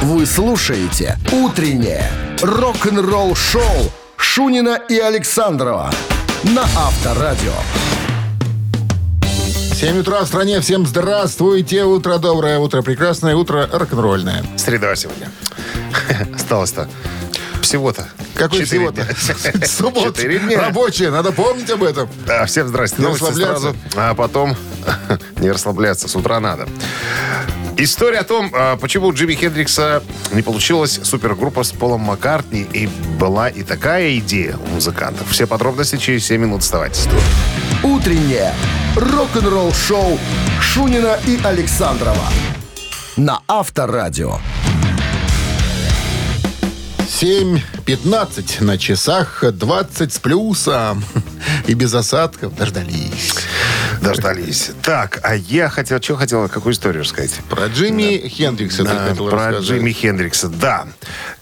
Вы слушаете «Утреннее рок-н-ролл-шоу» Шунина и Александрова на Авторадио. 7 утра в стране. Всем здравствуйте. Утро доброе, утро прекрасное, утро рок-н-ролльное. Среда сегодня. Осталось-то всего-то. Какой всего-то? Суббота рабочая. Надо помнить об этом. Да, всем здрасте. Не Новости расслабляться. сразу, а потом не расслабляться. С утра надо. История о том, а, почему у Джимми Хендрикса не получилась супергруппа с Полом Маккартни, и была и такая идея у музыкантов. Все подробности через 7 минут вставайте. «Утреннее рок-н-ролл-шоу» Шунина и Александрова на Авторадио. 7.15 на часах, 20 с плюсом. И без осадков дождались. Дождались. Так, а я хотел, что хотел, какую историю рассказать? Про Джимми Хендрикса ты А, хотел про рассказать. Джимми Хендрикса, да.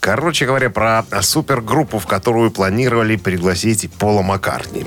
Короче говоря, про супергруппу, в которую планировали пригласить Пола Маккартни.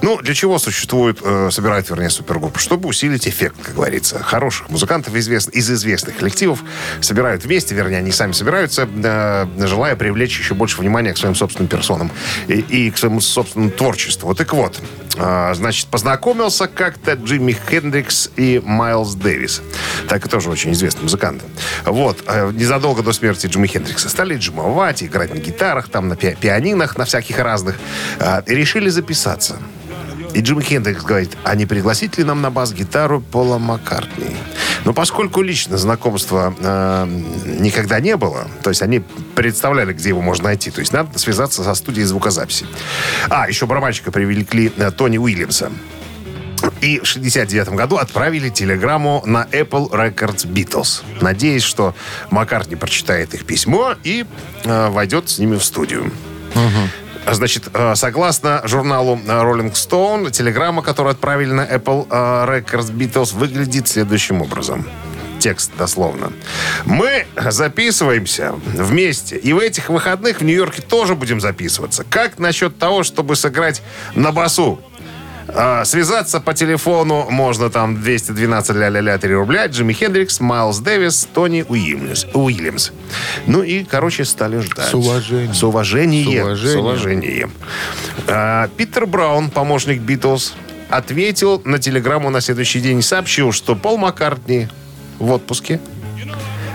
Ну, для чего существует, э, собирают, вернее, супергруппу? Чтобы усилить эффект, как говорится. Хороших музыкантов извест- из известных коллективов собирают вместе, вернее, они сами собираются, э, желая привлечь еще больше внимания к своим собственным персонам и, и к своему собственному творчеству. Так вот, э, значит, познакомился как-то Джимми Хендрикс и Майлз Дэвис. Так и тоже очень известные музыканты. Вот, э, незадолго до смерти Джимми Хендрикса стали джимовать, играть на гитарах, там, на пи- пианинах, на всяких разных. э, И решили записаться. И Джимми Хендрикс говорит, а не пригласить ли нам на бас-гитару Пола Маккартни? Но поскольку лично знакомства э, никогда не было, то есть они представляли, где его можно найти, то есть надо связаться со студией звукозаписи. А, еще барабанщика привлекли э, Тони Уильямса. И в 69 году отправили телеграмму на Apple Records Beatles, надеясь, что Маккартни прочитает их письмо и э, войдет с ними в студию. Значит, э, согласно журналу э, Rolling Stone, телеграмма, которую отправили на Apple э, Records Beatles, выглядит следующим образом. Текст дословно. Мы записываемся вместе. И в этих выходных в Нью-Йорке тоже будем записываться. Как насчет того, чтобы сыграть на басу? А, связаться по телефону можно там 212 ля-ля-ля 3 рубля. Джимми Хендрикс, Майлз Дэвис, Тони Уильямс. Уильямс. Ну и, короче, стали ждать. С уважением. С уважением. С уважением. С уважением. А, Питер Браун, помощник Битлз, ответил на телеграмму на следующий день и сообщил, что Пол Маккартни в отпуске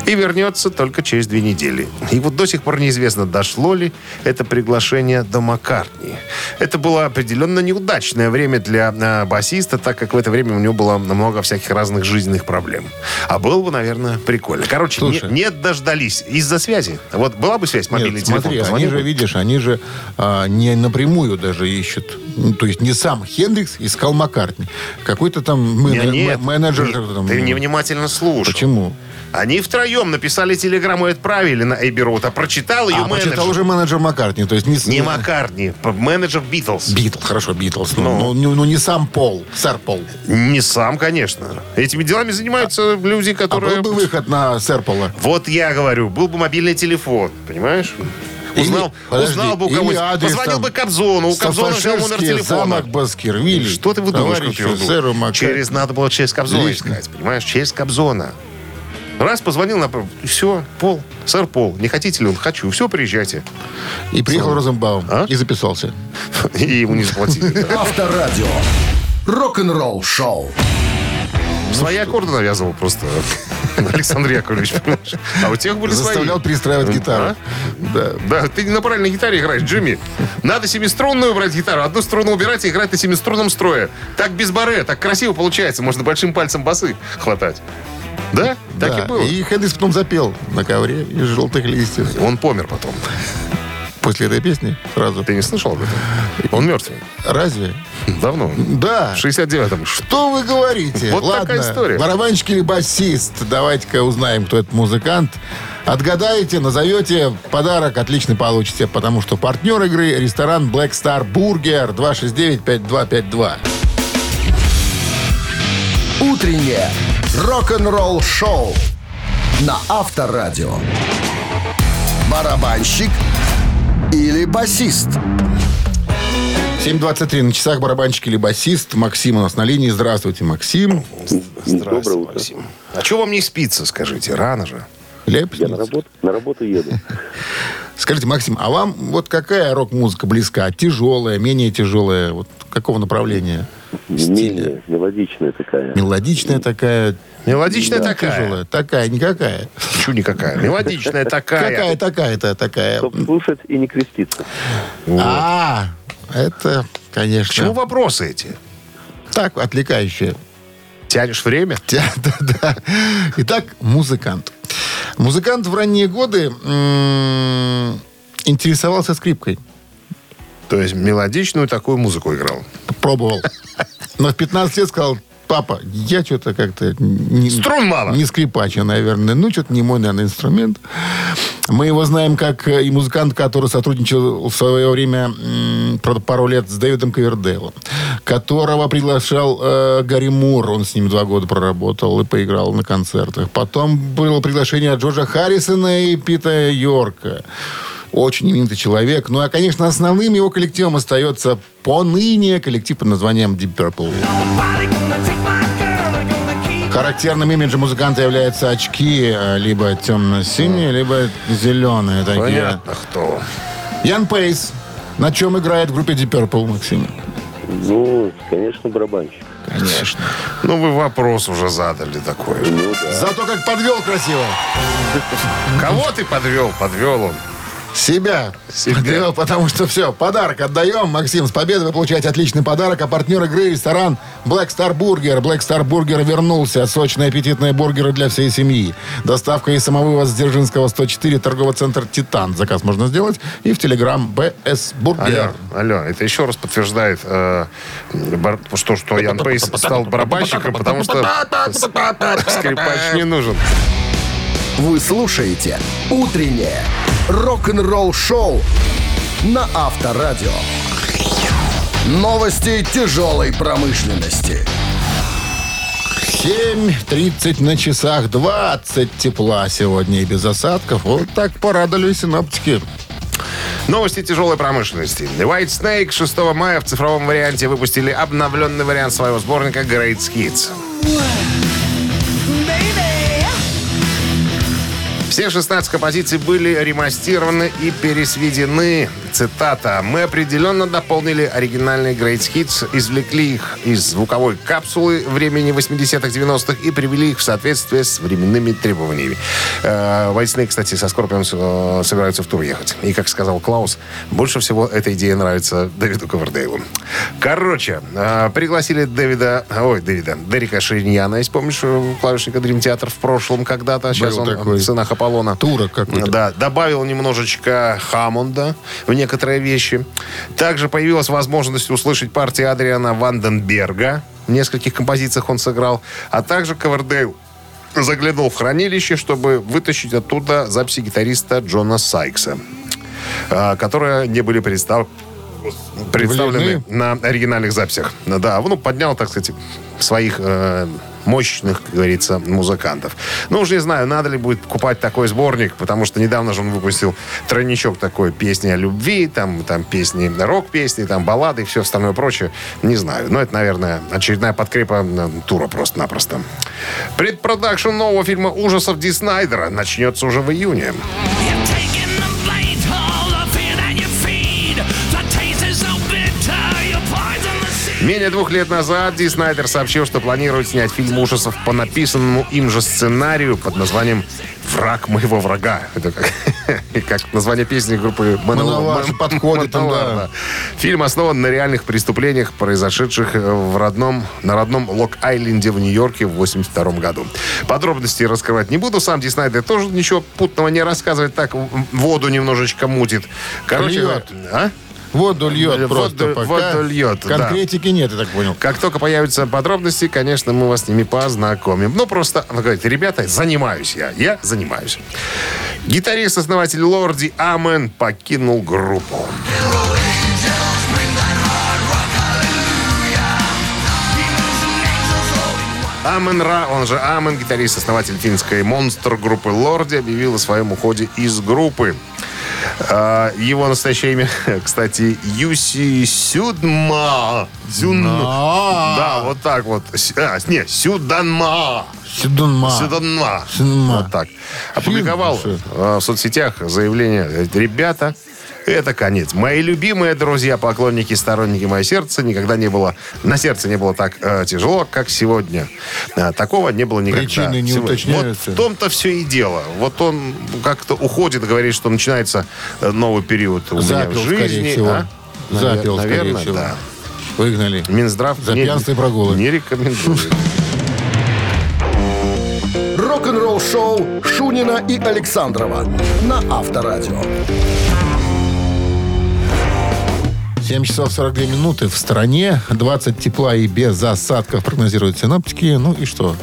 и вернется только через две недели. И вот до сих пор неизвестно, дошло ли это приглашение до Маккартни. Это было определенно неудачное время для э, басиста, так как в это время у него было много всяких разных жизненных проблем. А было бы, наверное, прикольно. Короче, не, Слушай. не дождались из-за связи. Вот была бы связь, мобильный Нет, телефон, смотри, они же, видишь, они же а, не напрямую даже ищут. Ну, то есть не сам Хендрикс искал Маккартни. Какой-то там Не, мен- нет, менеджер. не- там, ты невнимательно слушал. Почему? Они втроем написали телеграмму и отправили на Эйби Роуд, а прочитал ее А, менеджер. прочитал уже менеджер Маккартни. То есть не, Не Маккартни, менеджер Битлз. Битлз, хорошо, Битлз. Ну, Ну. ну, не- ну, не сам Пол, сэр Пол. Не сам, конечно. Этими делами занимаются люди, А которые... был бы выход на сэр Пола? Вот я говорю, был бы мобильный телефон, понимаешь? Узнал, Или- подожди, узнал бы у кого-нибудь. Позвонил там бы Кобзону, у Кобзона взял номер телефона. замок Баскервилли. Что ты Маккартни. Через, надо было через Кобзона искать, понимаешь? Через Кобзона. Раз позвонил, на все, Пол, сэр Пол, не хотите ли он? Хочу, все, приезжайте. И приехал Розенбаум А? и записался. И ему не заплатили. Авторадио. Рок-н-ролл шоу. Свои аккорды навязывал просто Александр Яковлевич, понимаешь? А у тех были свои. Заставлял перестраивать гитару. Да. Да, ты на правильной гитаре играешь, Джимми. Надо семиструнную брать гитару, одну струну убирать и играть на семиструнном строе. Так без баре, так красиво получается. Можно большим пальцем басы хватать. Да? Так Да. и было. И Хендрикс потом запел на ковре из желтых листьев. Он помер потом. После этой песни сразу. Ты не слышал об этом? Он мертвый. Разве? Давно. Да. В 69-м. Что вы говорите? Вот Ладно, такая история. барабанщик или басист? Давайте-ка узнаем, кто этот музыкант. Отгадаете, назовете, подарок отличный получите, потому что партнер игры – ресторан Black Star Burger 269-5252. Утреннее рок-н-ролл шоу на Авторадио. Барабанщик или басист? 7.23 на часах барабанщик или басист. Максим у нас на линии. Здравствуйте, Максим. Здравствуйте, Максим. А что вам не спится, скажите? Рано же. Лепит? Я на работу, на работу еду. Скажите, Максим, а вам вот какая рок-музыка близка? Тяжелая, менее тяжелая? Вот какого направления? Стиля? Мелодичная такая. Мелодичная такая? Мелодичная такая. Тяжелая? Такая, никакая. Чу никакая. Мелодичная такая. Какая такая-то такая? Чтоб слушать и не креститься. А, это, конечно, вопросы эти? так, отвлекающее. Тянешь время? Да, да. Итак, музыкант. Музыкант в ранние годы интересовался скрипкой. То есть мелодичную такую музыку играл. Пробовал. Но в 15 лет сказал, папа, я что-то как-то... Не, Струн мало. Не скрипача, наверное. Ну, что-то не мой, наверное, инструмент. Мы его знаем как э, и музыкант, который сотрудничал в свое время пару лет с Дэвидом Ковердейлом, которого приглашал э, Гарри Мур. Он с ним два года проработал и поиграл на концертах. Потом было приглашение от Джорджа Харрисона и Пита Йорка. Очень именитый человек. Ну, а, конечно, основным его коллективом остается поныне коллектив под названием Deep Purple. Характерным имиджем музыканта являются очки, э, либо темно-синие, либо зеленые такие. Понятно, кто. Ян Пейс. На чем играет в группе Deep Purple, Максим? Ну, конечно, барабанщик. Конечно. Ну, вы вопрос уже задали такой. Ну да. Зато как подвел красиво. Кого ты подвел? Подвел он. Себя. Себя. Потому что все, подарок отдаем. Максим, с победой вы получаете отличный подарок. А партнер игры ресторан Black Star Burger. Black Star Burger вернулся. Сочные аппетитные бургеры для всей семьи. Доставка и самовывоз Дзержинского 104, торговый центр Титан. Заказ можно сделать и в Телеграм БС Алло, Бургер. алло, это еще раз подтверждает, э, что, что Ян Пейс стал барабанщиком, потому что скрипач не нужен. Вы слушаете «Утреннее рок-н-ролл-шоу» на Авторадио. Новости тяжелой промышленности. 7.30 на часах, 20 тепла сегодня и без осадков. Вот так порадовали синоптики. Новости тяжелой промышленности. White Snake 6 мая в цифровом варианте выпустили обновленный вариант своего сборника Great Hits. Все 16 композиций были ремастированы и пересведены. Цитата. «Мы определенно дополнили оригинальные Great Hits, извлекли их из звуковой капсулы времени 80-х, 90-х и привели их в соответствие с временными требованиями». Э, Snake, кстати, со Scorpions э, собираются в тур ехать. И, как сказал Клаус, больше всего эта идея нравится Дэвиду Ковердейлу. Короче, э, пригласили Дэвида, ой, Дэвида, Дерека Шиньяна, если помнишь, клавишника Dream Theater в прошлом когда-то. Сейчас Был он такой. в сынах Аполлона. Турок какой-то. Да, добавил немножечко Хаммонда в некоторые вещи. Также появилась возможность услышать партии Адриана Ванденберга. В нескольких композициях он сыграл. А также Ковердейл заглянул в хранилище, чтобы вытащить оттуда записи гитариста Джона Сайкса, а, которые не были представ- представлены Влюблены? на оригинальных записях. Да, ну, поднял, так сказать, своих э, мощных, как говорится, музыкантов. Ну, уж не знаю, надо ли будет покупать такой сборник, потому что недавно же он выпустил тройничок такой, песни о любви, там, там песни, рок-песни, там баллады и все остальное прочее. Не знаю. Но это, наверное, очередная подкрепа тура просто-напросто. Предпродакшн нового фильма ужасов Ди Снайдера начнется уже в июне. Менее двух лет назад Ди Снайдер сообщил, что планирует снять фильм ужасов по написанному им же сценарию под названием «Враг моего врага». Это как, как название песни группы Мановар Ман- подходит да. Фильм основан на реальных преступлениях, произошедших в родном, на родном Лок-Айленде в Нью-Йорке в 82 году. Подробности раскрывать не буду. Сам Ди Снайдер тоже ничего путного не рассказывает. Так воду немножечко мутит. Короче, Льет. а? Воду льет Воду- просто пока. воду льет, да. Конкретики нет, я так понял. Как только появятся подробности, конечно, мы вас с ними познакомим. Ну, просто, вы говорите, ребята, занимаюсь я. Я занимаюсь. Гитарист-основатель Лорди Амен покинул группу. Амен Ра, он же Амен, гитарист-основатель финской монстр группы Лорди, объявил о своем уходе из группы. А, Его настоящее имя, кстати, Юси Сюдма. Зюн- Да, вот так вот. А, не, Сюданма. Сюдунма. Сюданма. Сюданма. Вот так. Опубликовал э, в соцсетях заявление. Ребята, это конец. Мои любимые друзья, поклонники, сторонники моего сердца, никогда не было, на сердце не было так э, тяжело, как сегодня. А, такого не было никогда. Причины не Сегодня. уточняются. Вот в том-то все и дело. Вот он как-то уходит, говорит, что начинается э, новый период у меня Запил, в жизни. скорее всего. а? Запил, скорее Наверное, всего. да. Выгнали. Минздрав За не- пьянство и прогулы. Не рекомендует. Рок-н-ролл шоу Шунина и Александрова на Авторадио. 7 часов 42 минуты в стране. 20 тепла и без осадков прогнозируют синаптики. Ну и что?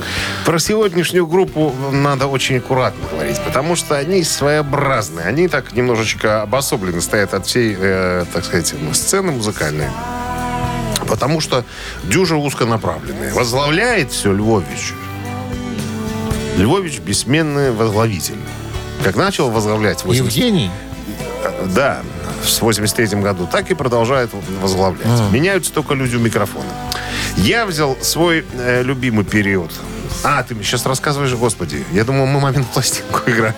Про сегодняшнюю группу надо очень аккуратно говорить, потому что они своеобразные. Они так немножечко обособленно стоят от всей, э, так сказать, ну, сцены музыкальной. Потому что дюжа узконаправленные. Возглавляет все Львович. Львович бессменный возглавитель. Как начал возглавлять в 80 Евгений? Да, в 83 году, так и продолжает возглавлять. Меняются только люди у микрофона. Я взял свой э, любимый период. А, ты мне сейчас рассказываешь, господи. Я думал, мы мамину пластинку играем.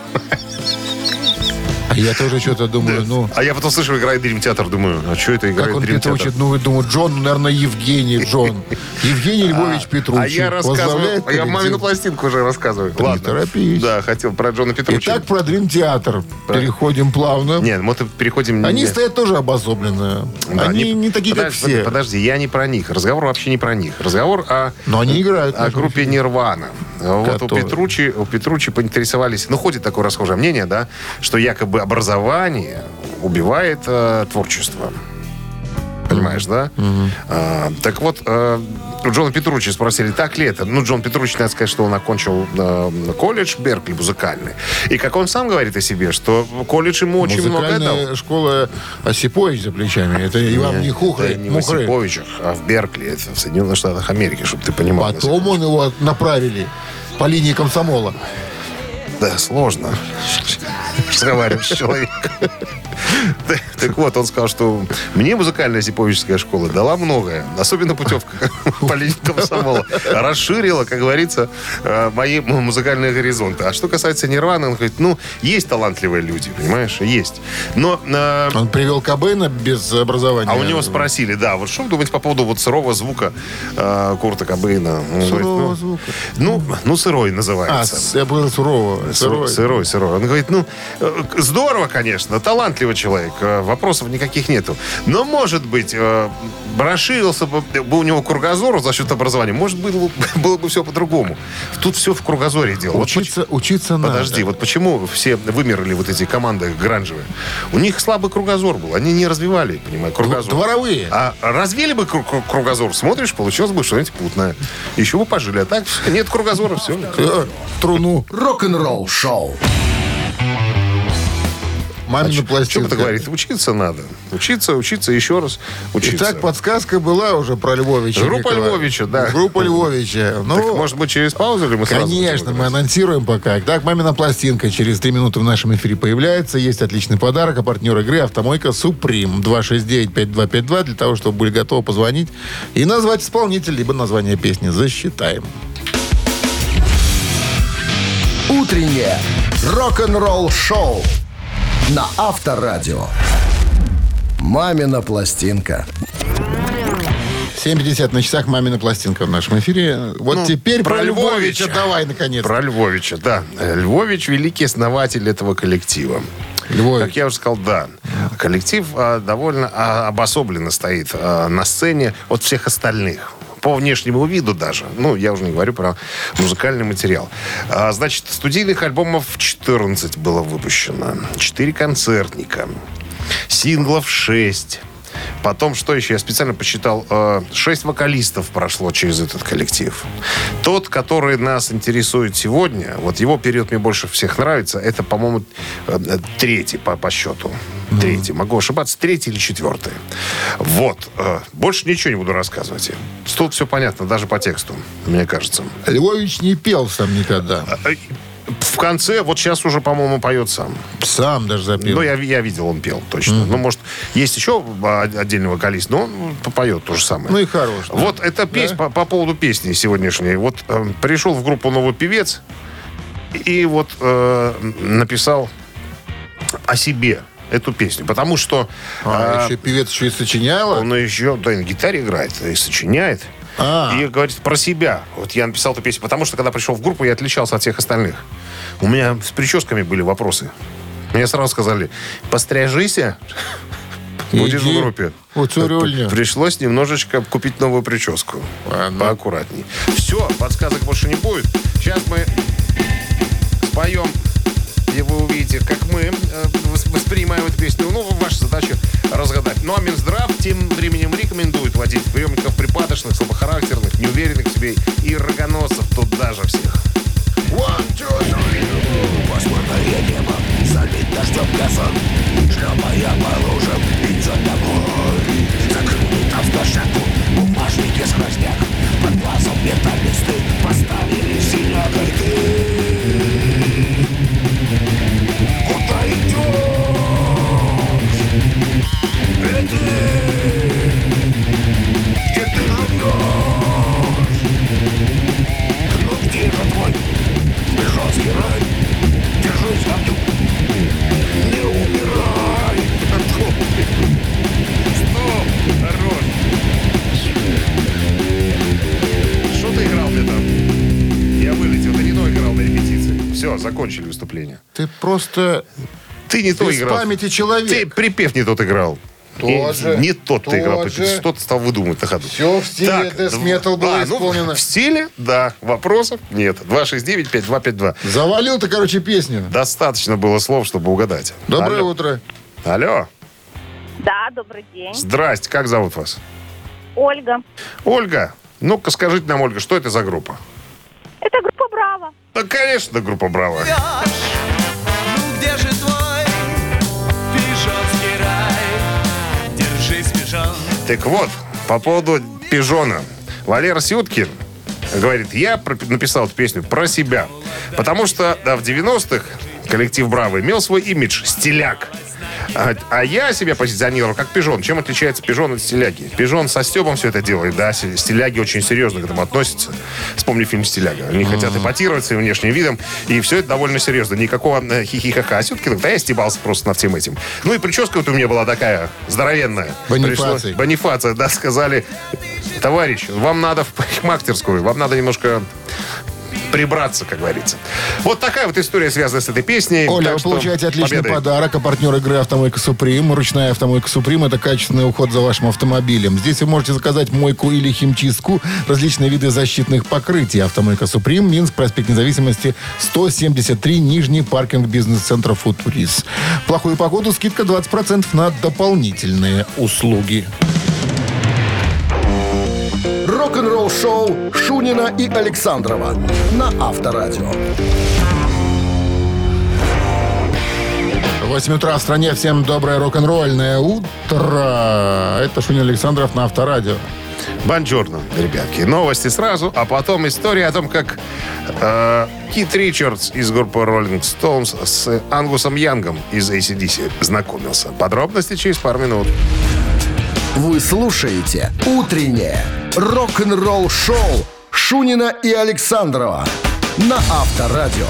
А я тоже что-то думаю, ну... А я потом слышу, играет Дрим Театр. Думаю, а что это играет Как он Дрим Театр? Петручи? Ну, думаю, Джон, наверное, Евгений Джон. Евгений Львович Петручи. А я рассказываю, а я мамину пластинку уже рассказываю. Ладно. торопись. Да, хотел про Джона Петручи. Итак, про Дрим Театр. Переходим плавно. Нет, мы переходим... Они стоят тоже обособленные. Да, они не, такие, как все. Подожди, я не про них. Разговор вообще не про них. Разговор о... Но они играют О группе Нирвана. Вот у? Петручи, у Петручи поинтересовались, ну, ходит такое расхожее мнение, да, что якобы образование убивает э, творчество. Понимаешь, да? А, так вот, э, Джона Петручи спросили, так ли это? Ну, Джон Петручи, надо сказать, что он окончил э, колледж Беркли музыкальный. И как он сам говорит о себе, что колледж ему очень многое дал. Школа Осипович за плечами. Это и вам не хухры, Это не в. Осиповичах, а в Беркли, это в Соединенных Штатах Америки, чтобы ты понимал. Потом он его направили по линии комсомола. Да, сложно разговаривать с человеком. Так- вот, он сказал, что мне музыкальная сиповическая школа дала многое. Особенно путевка по линии комсомола. Расширила, как говорится, э, мои музыкальные горизонты. А что касается Нирваны, он говорит, ну, есть талантливые люди, понимаешь, есть. Но э, Он привел Кобейна без образования. а у него спросили, да, вот что вы думаете по поводу вот сырого звука э, Курта Кобейна? Сырого ну, звука. Ну, ну, сырой А, называется. с- я был сурово. Сырой, Сырой. Он говорит, ну, здорово, конечно, талантливый человек, э, вопросов никаких нету. Но, может быть, э, расширился бы, бы у него кругозор за счет образования, может, было, было бы все по-другому. Тут все в кругозоре дело. Вот Учиться, учиться надо. Подожди, вот почему все вымерли вот эти команды гранжевые? У них слабый кругозор был. Они не развивали, понимаю, кругозор. Дворовые. А развили бы кру- кру- кругозор, смотришь, получилось бы что-нибудь путное. Еще бы пожили. А так нет кругозора, все. Э, Труну. Рок-н-ролл шоу. Мамина Что пластинка. это говорит? Учиться надо. Учиться, учиться, еще раз учиться. Итак, подсказка была уже про Львовича. Группа Николай. Львовича, да. Группа Львовича. Ну, Так, может быть, через паузу или мы сразу Конечно, мы анонсируем пока. Так, мамина пластинка через три минуты в нашем эфире появляется. Есть отличный подарок. А партнер игры «Автомойка Суприм». 269-5252 для того, чтобы были готовы позвонить и назвать исполнителя, либо название песни. Засчитаем. Утреннее рок-н-ролл шоу на Авторадио. Мамина пластинка. 7.50 на часах «Мамина пластинка» в нашем эфире. Вот Ну, теперь про, про Львовича. Львовича. давай, наконец. Про Львовича, да. Львович – великий основатель этого коллектива. Львович. Как я уже сказал, да. Коллектив а, довольно а, обособленно стоит а, на сцене от всех остальных. По внешнему виду даже. Ну, я уже не говорю про музыкальный материал. А, значит, студийных альбомов 14 было выпущено. 4 концертника. Синглов 6. Потом, что еще? Я специально посчитал, э, шесть вокалистов прошло через этот коллектив. Тот, который нас интересует сегодня, вот его период мне больше всех нравится, это, по-моему, э, третий по, по счету. Третий. Могу ошибаться, третий или четвертый. Вот. э, Больше ничего не буду рассказывать. Тут все понятно, даже по тексту, мне кажется. Львович не пел сам никогда. Э, В конце, вот сейчас уже, по-моему, поет сам. Сам даже запел. Ну, я, я видел, он пел, точно. Ну, может, есть еще а, отдельный вокалист, но он попоет то же самое. Ну и хорош. да. Вот эта песня, по, по поводу песни сегодняшней. Вот э, пришел в группу новый певец и вот э, написал о себе эту песню. Потому что А, э, еще певец еще и сочиняла? он еще да, на гитаре играет, и сочиняет. А. И говорит про себя. Вот я написал эту песню, потому что когда пришел в группу, я отличался от всех остальных. У меня с прическами были вопросы. Мне сразу сказали, постряжися, будешь в группе. у цирюльню. Пришлось немножечко купить новую прическу. Ладно. Поаккуратней. Все, подсказок больше не будет. Сейчас мы споем, и вы увидите, как мы э, вос- воспринимаем эту песню. Ну, ваша задача разгадать. Ну, а Минздрав тем временем рекомендует водить приемников припадочных, слабохарактерных, неуверенных в себе и рогоносцев туда же всех. One, two, three. Хорош. Все, закончили выступление. Ты просто Ты не то играл. памяти человек. Ты припев не тот играл. Тоже, не тот ты играл. тоже. Что ты стал выдумывать на ходу? Всё в стиле death metal было а, ну, исполнено. в стиле, да. Вопросов нет. 269-5252. Завалил ты, короче, песню. Достаточно было слов, чтобы угадать. Доброе Алло. утро. Алло. Да, добрый день. Здрасте. Как зовут вас? Ольга. Ольга. Ну-ка, скажите нам, Ольга, что это за группа? Это группа «Браво». Да, конечно, группа «Браво». Ну где же твой пижонский рай? Держись, пижон. Так вот, по поводу пижона. Валера Сюткин говорит, я написал эту песню про себя. Потому что да, в 90-х коллектив «Браво» имел свой имидж «Стиляк». А, а я себя позиционировал как пижон. Чем отличается пижон от стиляги? Пижон со Стебом все это делает, да. Стиляги очень серьезно к этому относятся. Вспомни фильм «Стиляга». Они хотят эпатировать своим внешним видом. И все это довольно серьезно. Никакого э, хихихаха. А все-таки тогда я стебался просто над всем этим. Ну и прическа вот у меня была такая здоровенная. Бонифаций. Пришлось- Бонифация, да, сказали, товарищ, вам надо в парикмахерскую, вам надо немножко прибраться, как говорится. Вот такая вот история связана с этой песней. Оля, вы получаете отличный победы. подарок. А партнер игры «Автомойка Суприм». Ручная «Автомойка Суприм» — это качественный уход за вашим автомобилем. Здесь вы можете заказать мойку или химчистку, различные виды защитных покрытий. «Автомойка Суприм», Минск, проспект Независимости, 173, Нижний паркинг бизнес-центра «Футурис». В плохую погоду скидка 20% на дополнительные услуги. Рок-н-ролл шоу Шунина и Александрова на Авторадио. 8 утра в стране. Всем доброе рок-н-ролльное утро. Это Шунин Александров на Авторадио. Бонжорно, ребятки. Новости сразу, а потом история о том, как э, Кит Ричардс из группы Rolling Stones с Ангусом Янгом из ACDC знакомился. Подробности через пару минут. Вы слушаете «Утреннее рок-н-ролл-шоу» Шунина и Александрова на Авторадио.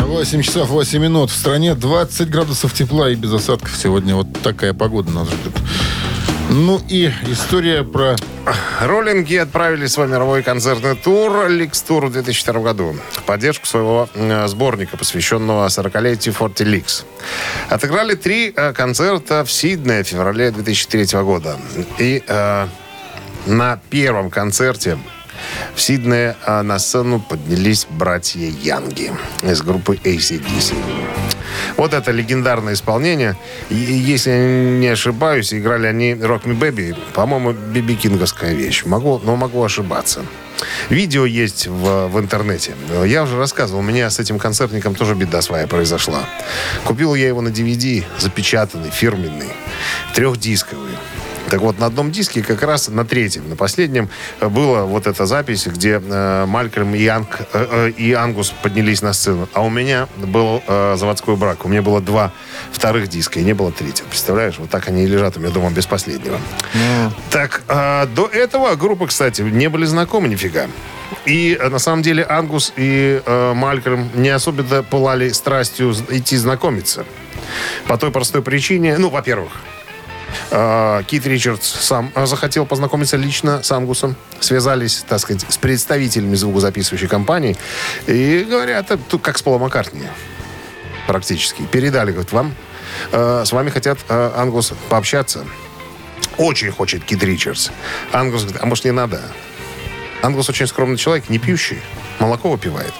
8 часов 8 минут. В стране 20 градусов тепла и без осадков. Сегодня вот такая погода нас ждет. Ну и история про... Роллинги отправили свой мировой концертный тур «Ликс Тур» в 2002 году в поддержку своего э, сборника, посвященного 40-летию «Форти Ликс». Отыграли три э, концерта в Сиднее в феврале 2003 года. И э, на первом концерте в Сиднее э, на сцену поднялись братья Янги из группы ACDC. Вот это легендарное исполнение. Если я не ошибаюсь, играли они Rock Me Baby. По-моему, Биби Кинговская вещь. Могу, но могу ошибаться. Видео есть в, в интернете. Я уже рассказывал, у меня с этим концертником тоже беда своя произошла. Купил я его на DVD, запечатанный, фирменный, трехдисковый. Так вот, на одном диске, как раз на третьем, на последнем, э, была вот эта запись, где э, Малькольм и, Анг, э, э, и Ангус поднялись на сцену. А у меня был э, заводской брак. У меня было два вторых диска, и не было третьего. Представляешь? Вот так они и лежат у меня дома без последнего. Так, э, до этого группы, кстати, не были знакомы нифига. И э, на самом деле Ангус и э, Малькольм не особенно пылали страстью идти знакомиться. По той простой причине, ну, во-первых, Кит Ричардс сам э, захотел познакомиться лично с Ангусом. Связались, так сказать, с представителями звукозаписывающей компании. И говорят, тут как с Полом Маккартни практически. Передали, говорят, вам, э, с вами хотят, э, Ангус, пообщаться. Очень хочет Кит Ричардс. Ангус говорит, а может не надо? Ангус очень скромный человек, не пьющий. Молоко выпивает.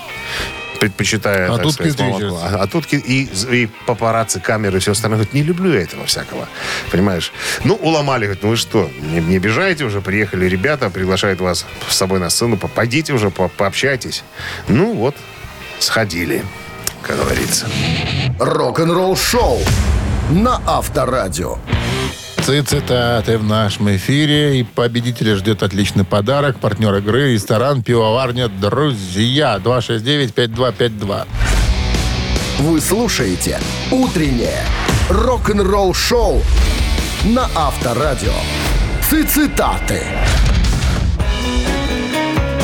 Предпочитая, А так тут сказать, молоко. А, а тут и, и папарацци, камеры и все остальное. Говорит, не люблю я этого всякого. Понимаешь? Ну, уломали. Говорит, ну вы что, не, не обижаете уже? Приехали ребята, приглашают вас с собой на сцену. по- Пойдите уже, по- пообщайтесь. Ну вот, сходили, как говорится. Рок-н-ролл шоу на Авторадио. Цитаты в нашем эфире. И победителя ждет отличный подарок. Партнер игры, ресторан, пивоварня, друзья. 269-5252. Вы слушаете «Утреннее рок-н-ролл шоу» на Авторадио. Цитаты.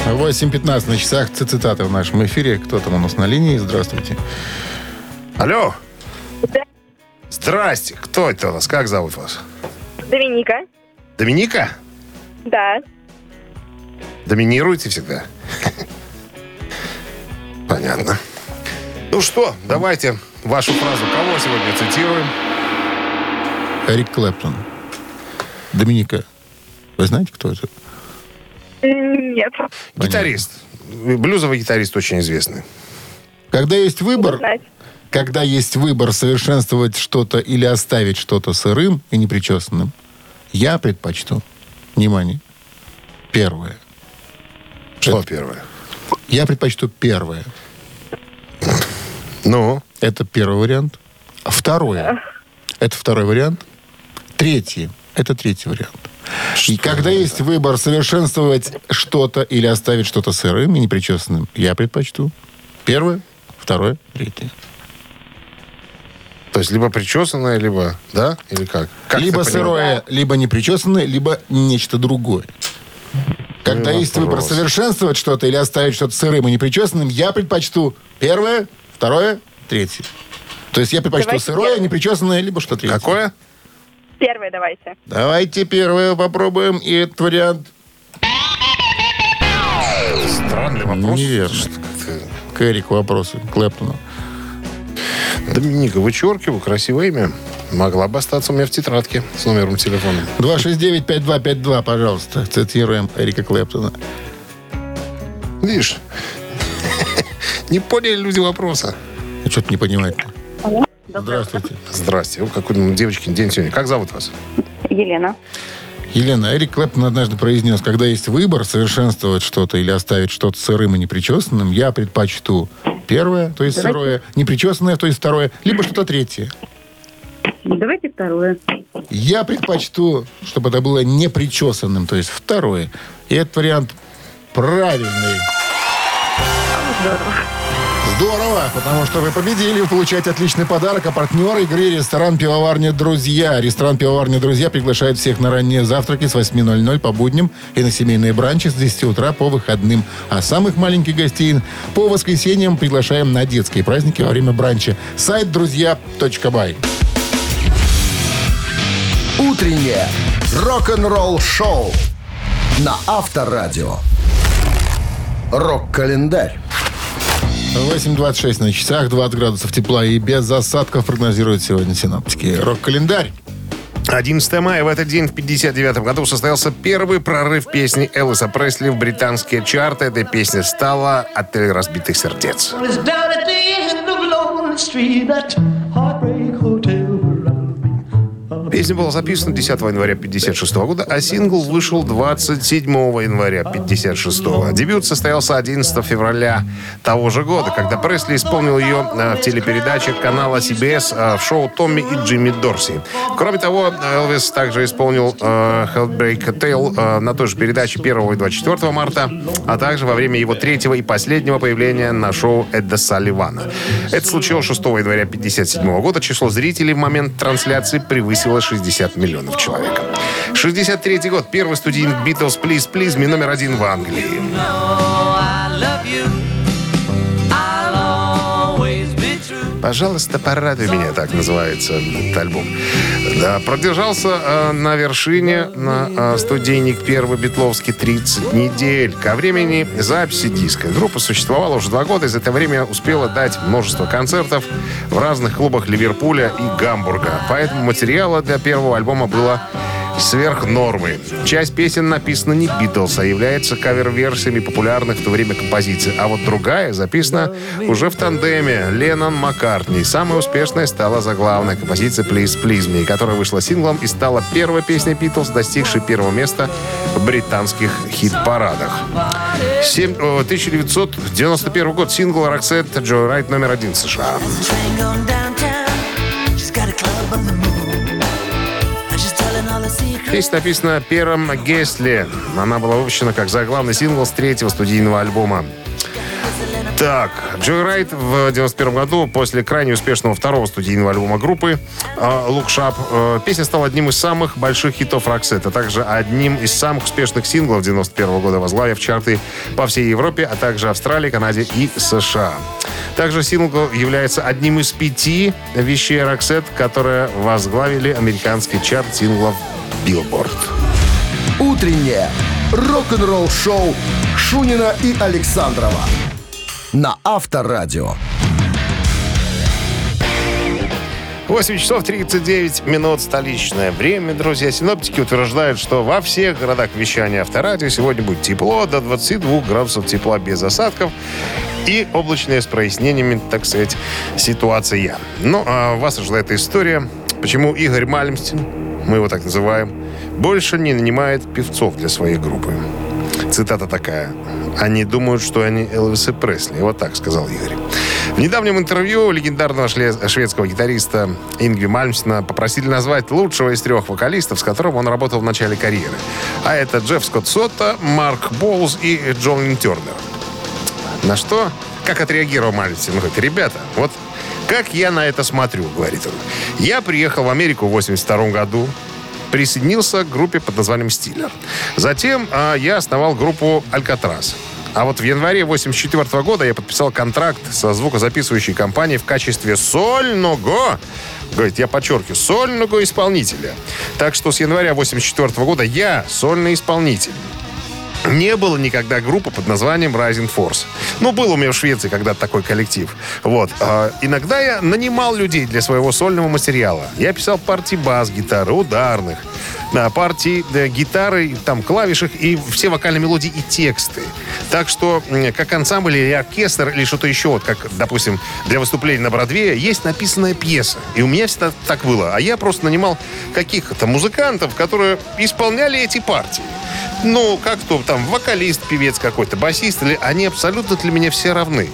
8.15 на часах. Цитаты в нашем эфире. Кто там у нас на линии? Здравствуйте. Алло. Здрасте. Кто это у нас? Как зовут вас? Доминика. Доминика? Да. Доминируете всегда? Понятно. Ну что, давайте вашу фразу. Кого сегодня цитируем? Эрик Клэптон. Доминика. Вы знаете, кто это? Нет. Гитарист. Блюзовый гитарист очень известный. Когда есть выбор, когда есть выбор совершенствовать что-то или оставить что-то сырым и непричесанным, я предпочту, внимание, первое. Что Это- первое? Я предпочту первое. Ну, Это первый вариант. Второе. Это второй вариант. Третий. Это третий вариант. И когда есть выбор совершенствовать что-то или оставить что-то сырым и непричесанным, я предпочту первое, второе, третье. То есть либо причесанное, либо, да? Или как? Как либо сырое, либо непричесанное, либо нечто другое. Когда Ну, есть выбор совершенствовать что-то или оставить что-то сырым и непричесанным, я предпочту первое, второе, третье. То есть я предпочту Давайте сырое, первое. непричесанное, либо что третье. Какое? Первый давайте. Давайте первое попробуем. И этот вариант Странный вопрос. Неверно. К Эрику вопросы, к Клэптону. Доминика, вычеркиваю, красивое имя. Могла бы остаться у меня в тетрадке с номером телефона. 269-5252, пожалуйста. Цитируем Эрика Клэптона. Видишь? Не поняли люди вопроса. Что-то не понимаете. Здравствуйте. Здрасте. О, какой ну, девочки день сегодня. Как зовут вас? Елена. Елена, Эрик Клэптон однажды произнес, когда есть выбор совершенствовать что-то или оставить что-то сырым и непричесанным, я предпочту первое, то есть сырое, непричесанное, то есть второе, либо что-то третье. Давайте второе. Я предпочту, чтобы это было непричесанным, то есть второе. И этот вариант правильный. Здорово, потому что вы победили, вы получаете отличный подарок. А партнер игры ресторан «Пивоварня Друзья». Ресторан «Пивоварня Друзья» приглашает всех на ранние завтраки с 8.00 по будням и на семейные бранчи с 10 утра по выходным. А самых маленьких гостей по воскресеньям приглашаем на детские праздники во время бранча. Сайт друзья.бай. Утреннее рок-н-ролл шоу на Авторадио. Рок-календарь. 8.26 на часах, 20 градусов тепла и без осадков прогнозируют сегодня синаптики. Рок-календарь. 11 мая в этот день в 59 году состоялся первый прорыв песни Элвиса Пресли в британские чарты. Эта песня стала «Отель разбитых сердец». Песня была записана 10 января 1956 года, а сингл вышел 27 января 1956. Дебют состоялся 11 февраля того же года, когда Пресли исполнил ее э, в телепередаче канала CBS э, в шоу «Томми и Джимми Дорси». Кроме того, Элвис также исполнил э, Hellbreak Tale на той же передаче 1 и 24 марта, а также во время его третьего и последнего появления на шоу Эдда Салливана. Это случилось 6 января 1957 года. Число зрителей в момент трансляции превысило 60 миллионов человек. 63 год. Первый студийник Beatles «Please, Please Me» номер один в Англии. Пожалуйста, порадуй меня, так называется этот альбом. Да, продержался э, на вершине на э, студийник первый Битловский 30 недель. Ко времени записи диска. Группа существовала уже два года, и за это время успела дать множество концертов в разных клубах Ливерпуля и Гамбурга. Поэтому материала для первого альбома было сверх нормы. Часть песен написана не Битлз, а является кавер-версиями популярных в то время композиций. А вот другая записана уже в тандеме Леннон Маккартни. Самой успешной стала заглавная композиция «Please, Please Me», которая вышла синглом и стала первой песней Битлз, достигшей первого места в британских хит-парадах. Семь- о, 1991 год. Сингл «Роксет» Джо Райт номер один США. Песня написана Пером Гессле. Она была выпущена как заглавный сингл с третьего студийного альбома. Так, Joyride в 91 году, после крайне успешного второго студийного альбома группы «Look Sharp», э, песня стала одним из самых больших хитов Роксет, а также одним из самых успешных синглов 91 года, возглавив чарты по всей Европе, а также Австралии, Канаде и США. Также сингл является одним из пяти вещей Роксет, которые возглавили американский чарт синглов Billboard. Утреннее рок-н-ролл-шоу Шунина и Александрова на Авторадио. 8 часов 39 минут столичное время, друзья. Синоптики утверждают, что во всех городах вещания авторадио сегодня будет тепло, до 22 градусов тепла без осадков и облачные с прояснениями, так сказать, ситуация. Ну, а вас ожидает история, почему Игорь Мальмстин, мы его так называем, больше не нанимает певцов для своей группы. Цитата такая. «Они думают, что они Элвис и Пресли». Вот так сказал Игорь. В недавнем интервью легендарного шведского гитариста Ингви Мальмстина попросили назвать лучшего из трех вокалистов, с которым он работал в начале карьеры. А это Джефф Скотт Сотта, Марк Боулз и Джон Тернер. На что? Как отреагировал Мальмстин? Он говорит, ребята, вот как я на это смотрю, говорит он. Я приехал в Америку в 82 году, присоединился к группе под названием «Стиллер». Затем а, я основал группу «Алькатрас». А вот в январе 84 года я подписал контракт со звукозаписывающей компанией в качестве сольного, говорит, я подчеркиваю, сольного исполнителя. Так что с января 84 года я сольный исполнитель. Не было никогда группы под названием Rising Force. Ну, был у меня в Швеции когда-то такой коллектив. Вот. А, иногда я нанимал людей для своего сольного материала. Я писал партии бас-гитары, ударных, да, партии э, гитары, там, клавишек и все вокальные мелодии и тексты. Так что, как ансамбль или оркестр или что-то еще, вот как, допустим, для выступления на Бродвее, есть написанная пьеса. И у меня всегда так было. А я просто нанимал каких-то музыкантов, которые исполняли эти партии. Ну, как то там, вокалист, певец какой-то, басист, или они абсолютно для меня все равны.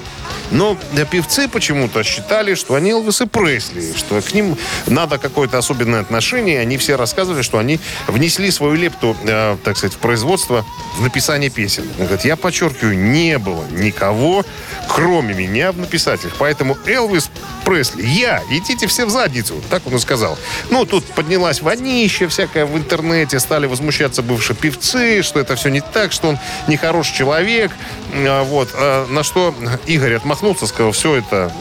Но э, певцы почему-то считали, что они Элвис и Пресли, что к ним надо какое-то особенное отношение. Они все рассказывали, что они внесли свою лепту, э, так сказать, в производство, в написание песен. Он говорит, я подчеркиваю, не было никого, кроме меня в написателях. Поэтому Элвис Пресли, я, идите все в задницу. Так он и сказал. Ну, тут поднялась вонища всякая в интернете, стали возмущаться бывшие певцы, что это все не так, что он нехороший человек. А, Вот. А На что Игорь отмахнулся, сказал, все это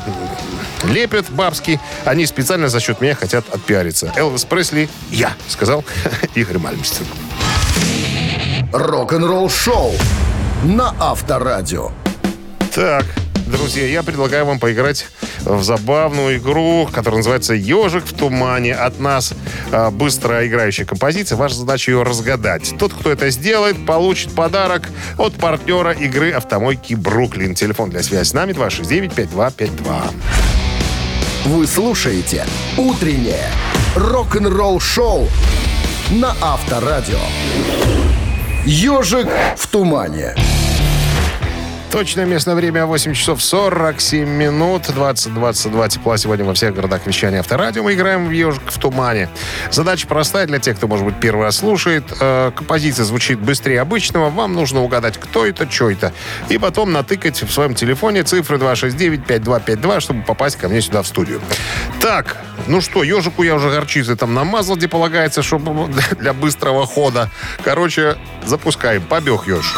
лепят бабски, они специально за счет меня хотят отпиариться. Элвис Пресли, я, сказал Игорь Мальмстин. Рок-н-ролл-шоу на Авторадио. Так, друзья, я предлагаю вам поиграть в забавную игру, которая называется «Ежик в тумане». От нас а, быстро играющая композиция. Ваша задача ее разгадать. Тот, кто это сделает, получит подарок от партнера игры «Автомойки Бруклин». Телефон для связи с нами 269-5252. Вы слушаете «Утреннее рок-н-ролл шоу на Авторадио. Ежик в тумане. Точное местное время 8 часов 47 минут. 20-22 тепла сегодня во всех городах вещания авторадио. Мы играем в «Ежик в тумане». Задача простая для тех, кто, может быть, первый раз слушает. Э, композиция звучит быстрее обычного. Вам нужно угадать, кто это, что это. И потом натыкать в своем телефоне цифры 269-5252, чтобы попасть ко мне сюда в студию. Так, ну что, ежику я уже горчицы там намазал, где полагается, чтобы для быстрого хода. Короче, запускаем. Побег еж.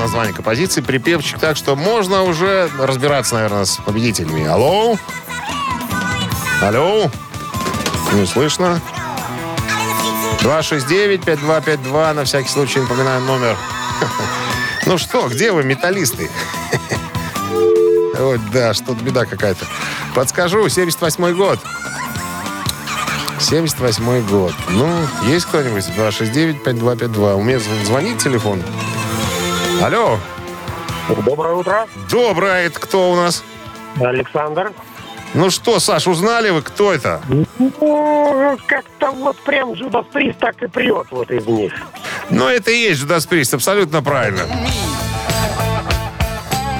Название композиции, припевчик, так что можно уже разбираться, наверное, с победителями. Алло? Алло? Не слышно? 269-5252, на всякий случай напоминаю номер. Ну что, где вы, металлисты? Ой, да, что-то беда какая-то. Подскажу, 78-й год. 78 год. Ну, есть кто-нибудь? 269-5252. Умеет зв- звонить телефон? Алло. Доброе утро, Доброе. Это кто у нас? Александр. Ну что, Саш, узнали вы, кто это? Ну, как-то вот прям Джудас Прист так и прет вот из них. Ну, это и есть Judas Priest, абсолютно правильно.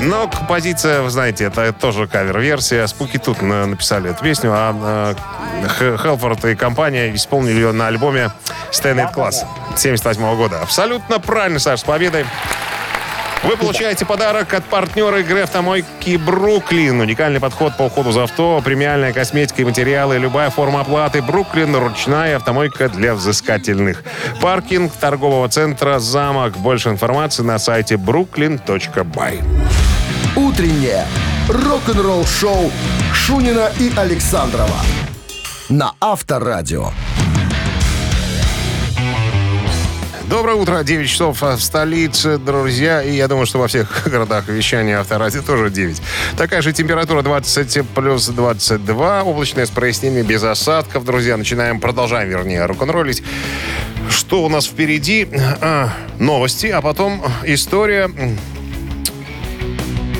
Но композиция, вы знаете, это тоже кавер-версия. Спуки тут на- написали эту песню, а Х- Хелфорд и компания исполнили ее на альбоме Stand It Class 78 года. Абсолютно правильно, Саш, с победой. Вы получаете подарок от партнера игры «Автомойки Бруклин». Уникальный подход по уходу за авто, премиальная косметика и материалы, любая форма оплаты. «Бруклин» – ручная автомойка для взыскательных. Паркинг торгового центра «Замок». Больше информации на сайте brooklyn.by. Утреннее рок-н-ролл-шоу Шунина и Александрова на Авторадио. Доброе утро, 9 часов в столице, друзья. И я думаю, что во всех городах вещания авторадио тоже 9. Такая же температура 20 плюс 22. Облачное с прояснениями без осадков, друзья. Начинаем, продолжаем, вернее, рок-н-роллить. Что у нас впереди? А, новости, а потом история.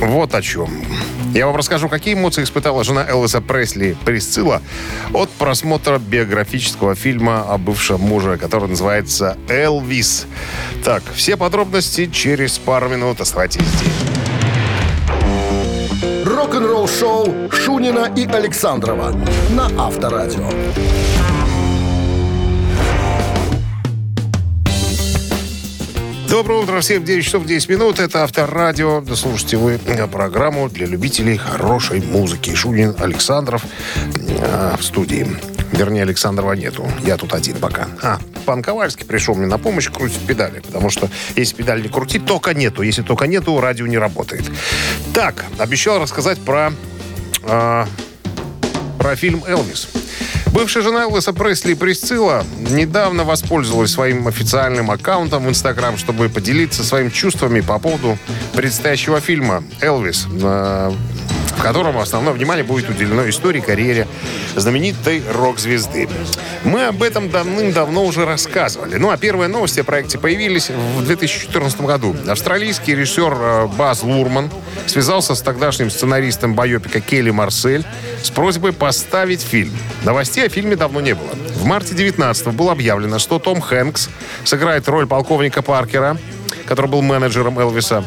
Вот о чем. Я вам расскажу, какие эмоции испытала жена Элвиса Пресли Присцилла от просмотра биографического фильма о бывшем муже, который называется «Элвис». Так, все подробности через пару минут. Оставайтесь здесь. Рок-н-ролл-шоу Шунина и Александрова на Авторадио. Доброе утро всем, 9 часов 10 минут. Это Авторадио. Слушайте вы э, программу для любителей хорошей музыки. Шунин Александров э, в студии. Вернее, Александрова нету. Я тут один пока. А, пан Ковальский пришел мне на помощь крутить педали. Потому что если педаль не крутить, тока нету. Если тока нету, радио не работает. Так, обещал рассказать про, э, про фильм «Элвис». Бывшая жена Элвиса Пресли Присцилла недавно воспользовалась своим официальным аккаунтом в Инстаграм, чтобы поделиться своими чувствами по поводу предстоящего фильма «Элвис», э, в котором основное внимание будет уделено истории карьере знаменитой рок-звезды. Мы об этом давным-давно уже рассказывали. Ну, а первые новости о проекте появились в 2014 году. Австралийский режиссер э, Баз Лурман связался с тогдашним сценаристом байопика Келли Марсель с просьбой поставить фильм. Новостей о фильме давно не было. В марте 19 было объявлено, что Том Хэнкс сыграет роль полковника Паркера, который был менеджером Элвиса.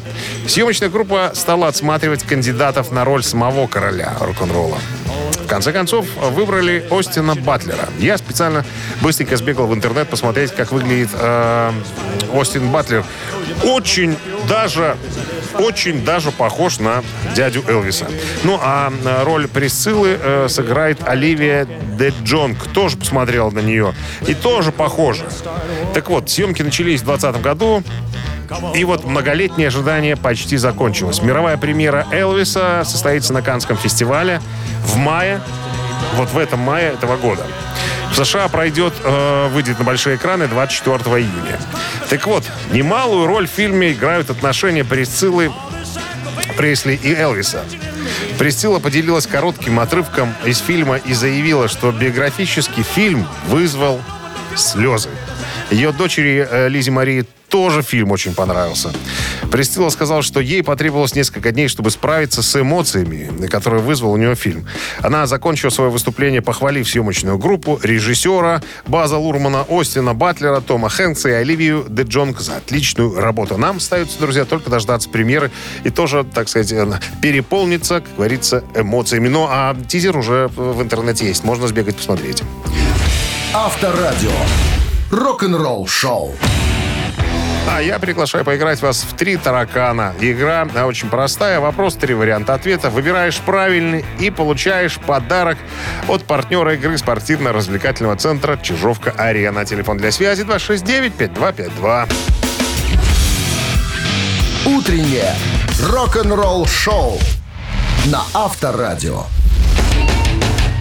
Съемочная группа стала отсматривать кандидатов на роль самого короля рок-н-ролла. В конце концов, выбрали Остина Батлера. Я специально быстренько сбегал в интернет посмотреть, как выглядит э, Остин Батлер. Очень даже очень даже похож на дядю Элвиса. Ну, а э, роль Присциллы э, сыграет Оливия Де Джонг. Тоже посмотрел на нее. И тоже похоже. Так вот, съемки начались в 2020 году. И вот многолетнее ожидание почти закончилось. Мировая премьера Элвиса состоится на Канском фестивале в мае, вот в этом мае этого года. В США пройдет, э, выйдет на большие экраны 24 июня. Так вот, немалую роль в фильме играют отношения Присциллы Пресли и Элвиса. Присцилла поделилась коротким отрывком из фильма и заявила, что биографический фильм вызвал слезы. Ее дочери э, Лизе Марии тоже фильм очень понравился. Престила сказала, что ей потребовалось несколько дней, чтобы справиться с эмоциями, которые вызвал у нее фильм. Она закончила свое выступление, похвалив съемочную группу, режиссера База Лурмана, Остина Батлера, Тома Хэнкса и Оливию Де Джонг за отличную работу. Нам остается, друзья, только дождаться премьеры и тоже, так сказать, э, переполниться, как говорится, эмоциями. Ну, а тизер уже в интернете есть. Можно сбегать посмотреть. Авторадио. Рок-н-ролл шоу. А я приглашаю поиграть вас в три таракана. Игра а, очень простая. Вопрос, три варианта ответа. Выбираешь правильный и получаешь подарок от партнера игры спортивно-развлекательного центра «Чижовка-Арена». Телефон для связи 269-5252. Утреннее рок-н-ролл шоу на Авторадио.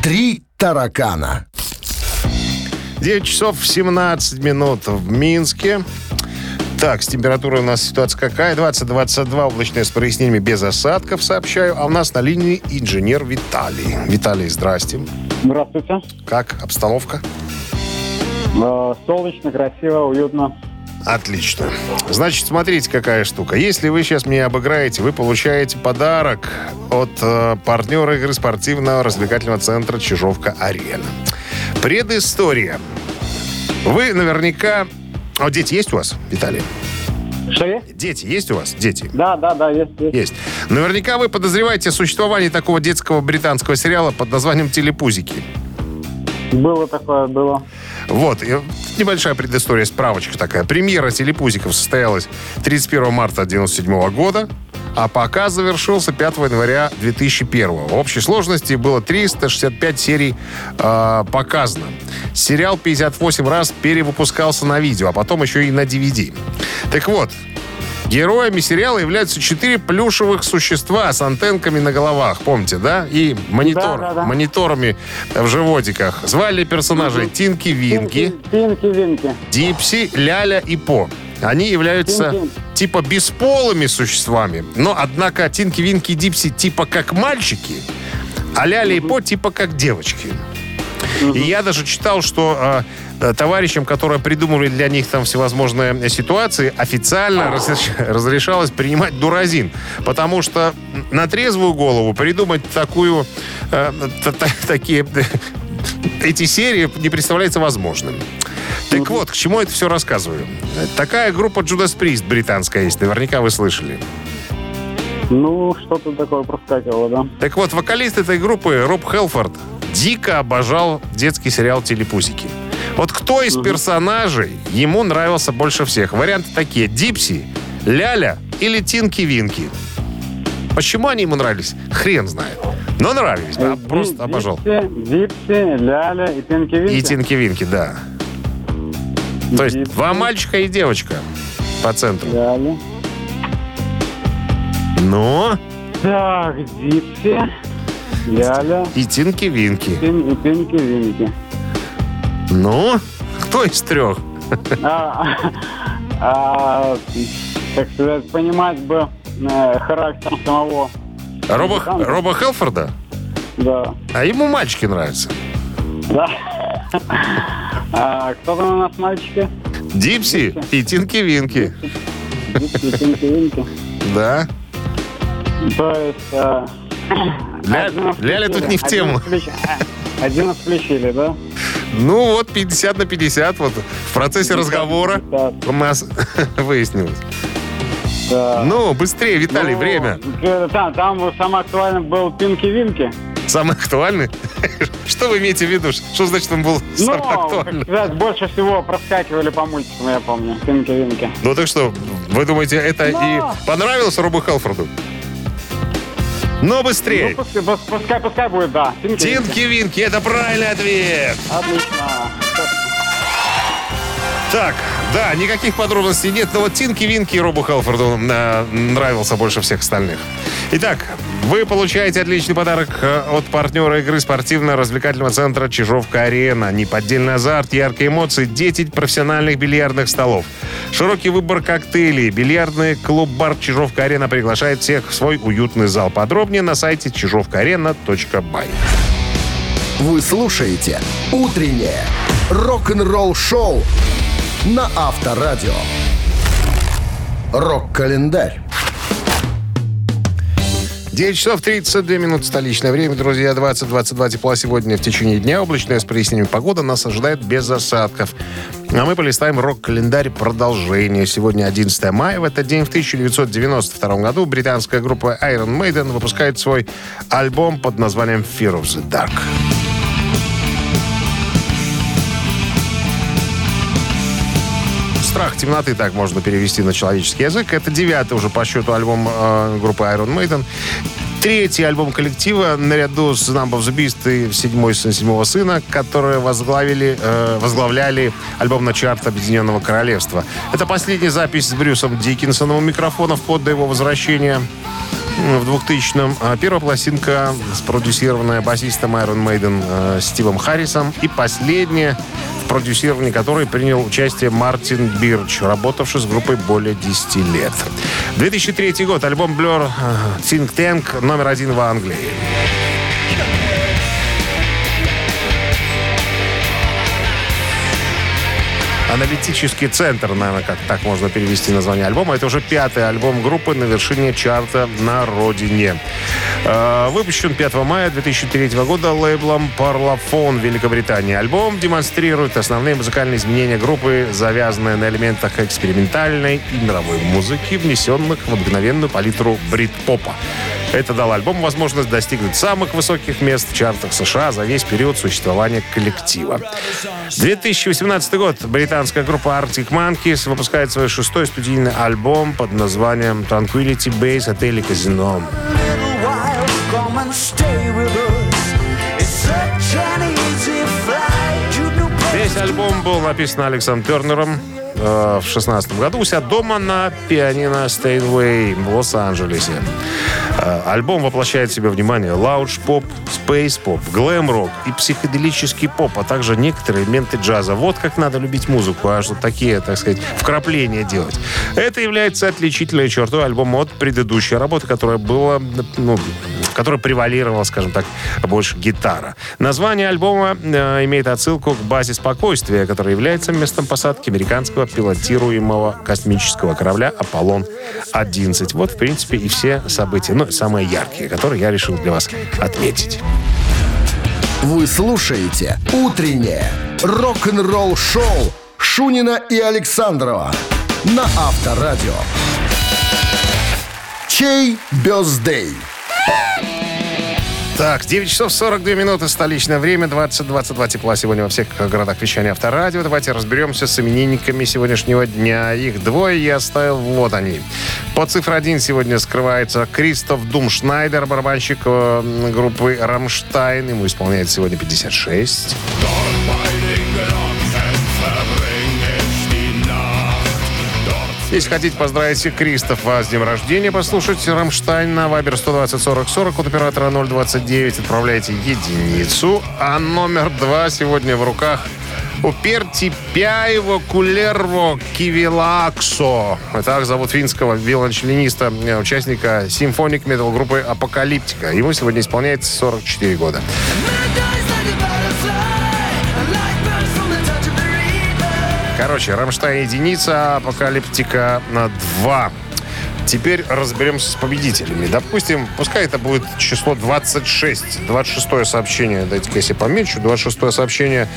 Три таракана. 9 часов 17 минут в Минске. Так, с температурой у нас ситуация какая? 20-22, облачная с прояснениями без осадков, сообщаю. А у нас на линии инженер Виталий. Виталий, здрасте. Здравствуйте. Как обстановка? Э, Солнечно, красиво, уютно. Отлично. Значит, смотрите, какая штука. Если вы сейчас меня обыграете, вы получаете подарок от э, партнера игры спортивного развлекательного центра «Чижовка-Арена». Предыстория. Вы наверняка... А дети есть у вас, Виталий? Что есть? Дети есть у вас? Дети? Да, да, да, есть, есть. Есть. Наверняка вы подозреваете о существовании такого детского британского сериала под названием «Телепузики». Было такое, было. Вот, и небольшая предыстория, справочка такая. Премьера «Телепузиков» состоялась 31 марта 1997 года, а показ завершился 5 января 2001. В общей сложности было 365 серий э, показано. Сериал 58 раз перевыпускался на видео, а потом еще и на DVD. Так вот, Героями сериала являются четыре плюшевых существа с антенками на головах, помните, да? И монитор, Да, да, да. мониторами в животиках. Звали персонажей Тинки Винки, Пинки, винки. Дипси, Ляля и По. Они являются Тинки. типа бесполыми существами, но однако Тинки, Винки и Дипси типа как мальчики, а Ляля и По типа как девочки. И я даже читал, что э, э, товарищам, которые придумывали для них там всевозможные ситуации, официально разреш- разрешалось принимать дуразин. Потому что на трезвую голову придумать такую, э, та- та- такие э, эти серии не представляется возможным. Так вот, к чему это все рассказываю? Такая группа Judas Priest британская есть, наверняка вы слышали. Ну, что-то такое проскакивало, да. Так вот, вокалист этой группы Роб Хэлфорд дико обожал детский сериал «Телепусики». Вот кто из персонажей ему нравился больше всех? Варианты такие. Дипси, Ляля или Тинки-Винки? Почему они ему нравились? Хрен знает. Но нравились. а Ди- Просто обожал. Дипси, Дипси, Ляля и Пинки Винки. И Тинки-Винки, да. То есть Дипси, два мальчика и девочка по центру. Ляля. Но Так, Дипси, Ляля и Тинки-Винки. Пин- и Пинки Винки. Ну, кто из трех? А, а, как сказать, понимать бы э, характер самого. Роба, Музыканта. Роба Хелфорда? Да. А ему мальчики нравятся. Да. А, кто там у нас мальчики? Дипси и Тинки-Винки. Дипси, Пинки Винки. Да. То есть... э, Ля- Ляля тут не в тему. а, Один включили, да? Ну вот 50 на 50 вот в процессе разговора у нас выяснилось. да. Ну, быстрее, Виталий, Ну, время. э, Там, там самый актуальный был Пинки Винки. Самый актуальный. Что вы имеете в виду? Что значит он был Ну, самый как актуальный? сказать, больше всего проскакивали по мультикам, я помню. Пинки Винки. Ну так что, вы думаете, это Но. и понравилось Робу Хелфорду? Но Ну, быстрее. пускай, пус- пускай, пускай будет, да. Тинки-винки, это правильный ответ. Отлично. Так, да, никаких подробностей нет, но вот Тинки Винки Робу Хелфорду э, нравился больше всех остальных. Итак, вы получаете отличный подарок э, от партнера игры спортивно-развлекательного центра «Чижовка-арена». Неподдельный азарт, яркие эмоции, 10 профессиональных бильярдных столов. Широкий выбор коктейлей. Бильярдный клуб-бар «Чижовка-арена» приглашает всех в свой уютный зал. Подробнее на сайте чижовкаарена.бай. Вы слушаете «Утреннее рок-н-ролл-шоу» на Авторадио. Рок-календарь. 9 часов 32 минуты столичное время, друзья. 20-22 тепла сегодня в течение дня. Облачная с прояснением погода нас ожидает без осадков. А мы полистаем рок-календарь продолжение. Сегодня 11 мая. В этот день, в 1992 году, британская группа Iron Maiden выпускает свой альбом под названием Fear of the Dark. Страх темноты, так можно перевести на человеческий язык. Это девятый уже по счету альбом э, группы Iron Maiden. Третий альбом коллектива наряду с Number of the Beast и седьмой сын седьмого сына, которые возглавили, э, возглавляли альбом на чарт Объединенного Королевства. Это последняя запись с Брюсом Диккинсоном у микрофонов под до его возвращения в 2000-м. А Первая пластинка, спродюсированная басистом Iron Maiden э, Стивом Харрисом. И последняя, продюсировании которой принял участие Мартин Бирч, работавший с группой более 10 лет. 2003 год. Альбом Blur э, Think Tank номер один в Англии. Аналитический центр, наверное, как так можно перевести название альбома. Это уже пятый альбом группы на вершине чарта на родине. Э, Выпущен 5 мая 2003 года лейблом Parlophone Великобритании. Альбом демонстрирует основные музыкальные изменения группы, завязанные на элементах экспериментальной и мировой музыки, внесенных в обыкновенную палитру брит-попа. Это дало альбому возможность достигнуть самых высоких мест в чартах США за весь период существования коллектива. 2018 год. Британская группа Arctic Monkeys выпускает свой шестой студийный альбом под названием Tranquility Base Hotel и Казино. Весь альбом был написан Александром Тернером э, в 16 году у себя дома на пианино Steinway в Лос-Анджелесе. Э, альбом воплощает в себе влияние лаундж-поп, спейс-поп, глэм-рок и психоделический поп, а также некоторые элементы джаза. Вот как надо любить музыку, а что такие, так сказать, вкрапления делать. Это является отличительной чертой альбома от предыдущей работы, которая была, ну, в которой превалировала, скажем так, больше гитара. Название альбома э, имеет отсылку к базе спокойствия, которая является местом посадки американского пилотируемого космического корабля «Аполлон-11». Вот, в принципе, и все события, ну, самые яркие, которые я решил для вас отметить. Вы слушаете «Утреннее рок-н-ролл-шоу» Шунина и Александрова на Авторадио. Чей бездей? Так, 9 часов 42 минуты, столичное время, 20-22 тепла сегодня во всех городах вещания Авторадио. Давайте разберемся с именинниками сегодняшнего дня. Их двое я оставил, вот они. По цифре 1 сегодня скрывается Кристоф Думшнайдер, барабанщик э, группы «Рамштайн». Ему исполняется сегодня 56. Если хотите поздравить Кристофа с днем рождения, послушать Рамштайн на Вайбер 120 40 40 от оператора 029, отправляйте единицу. А номер два сегодня в руках у Пертту Пяйво Куллерво Кивилааксо. Так зовут финского виолончелиниста, э, участника симфоник метал группы Апокалиптика. Ему сегодня исполняется 44 года. Короче, Рамштайн единица, Апокалиптика на 2. Теперь разберемся с победителями. Допустим, пускай это будет число 26. 26 сообщение, дайте-ка если помечу. 26 сообщение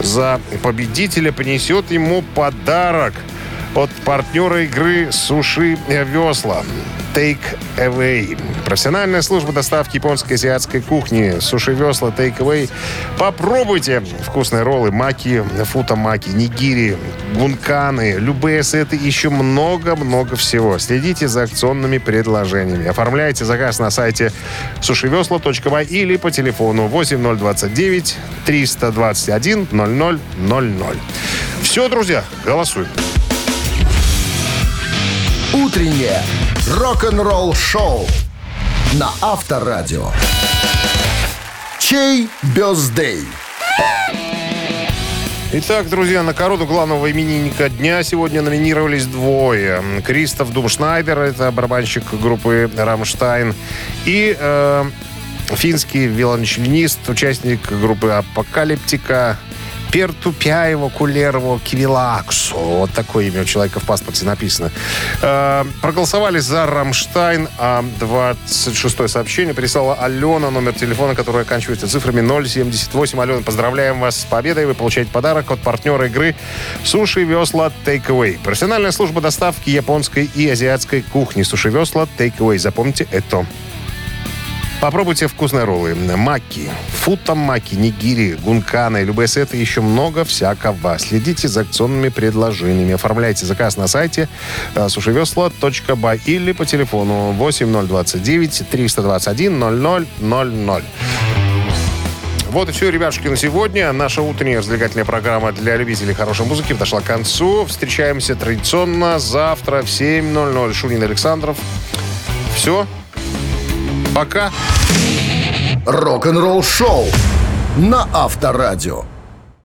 за победителя принесет ему подарок от партнера игры «Суши Весла». Take Away. Профессиональная служба доставки японской азиатской кухни. Суши Весла Take Away. Попробуйте вкусные роллы, маки, футамаки, нигири, гунканы, любые сеты, еще много-много всего. Следите за акционными предложениями. Оформляйте заказ на сайте сушивесла.бай или по телефону 8029 321 0000. Все, друзья, голосуем. Утреннее рок-н-ролл-шоу на Авторадио. Чей birthday? Итак, друзья, на корону главного именинника дня сегодня номинировались двое. Кристоф Думшнайдер, это барабанщик группы «Рамштайн», и э, финский виолончелинист, участник группы «Апокалиптика», Пертупяево, Кулерово, Кивилаксу. Вот такое имя у человека в паспорте написано. Э, проголосовали за Рамштайн, а 26 сообщение прислала Алена, номер телефона, который оканчивается цифрами 078. Алена, поздравляем вас с победой. Вы получаете подарок от партнера игры Суши Весла Takeaway. Профессиональная служба доставки японской и азиатской кухни. Суши Весла Takeaway. Запомните это. Попробуйте вкусные роллы. Маки, футамаки, нигири, гунканы, любые сеты еще много всякого. Следите за акционными предложениями. Оформляйте заказ на сайте э, сушевесла.бай или по телефону 8029 321 0000. Вот и все, ребятушки, на сегодня. Наша утренняя развлекательная программа для любителей хорошей музыки подошла к концу. Встречаемся традиционно завтра в 7.00. Шунин Александров. Все. Пока. Рок-н-ролл шоу на Авторадио.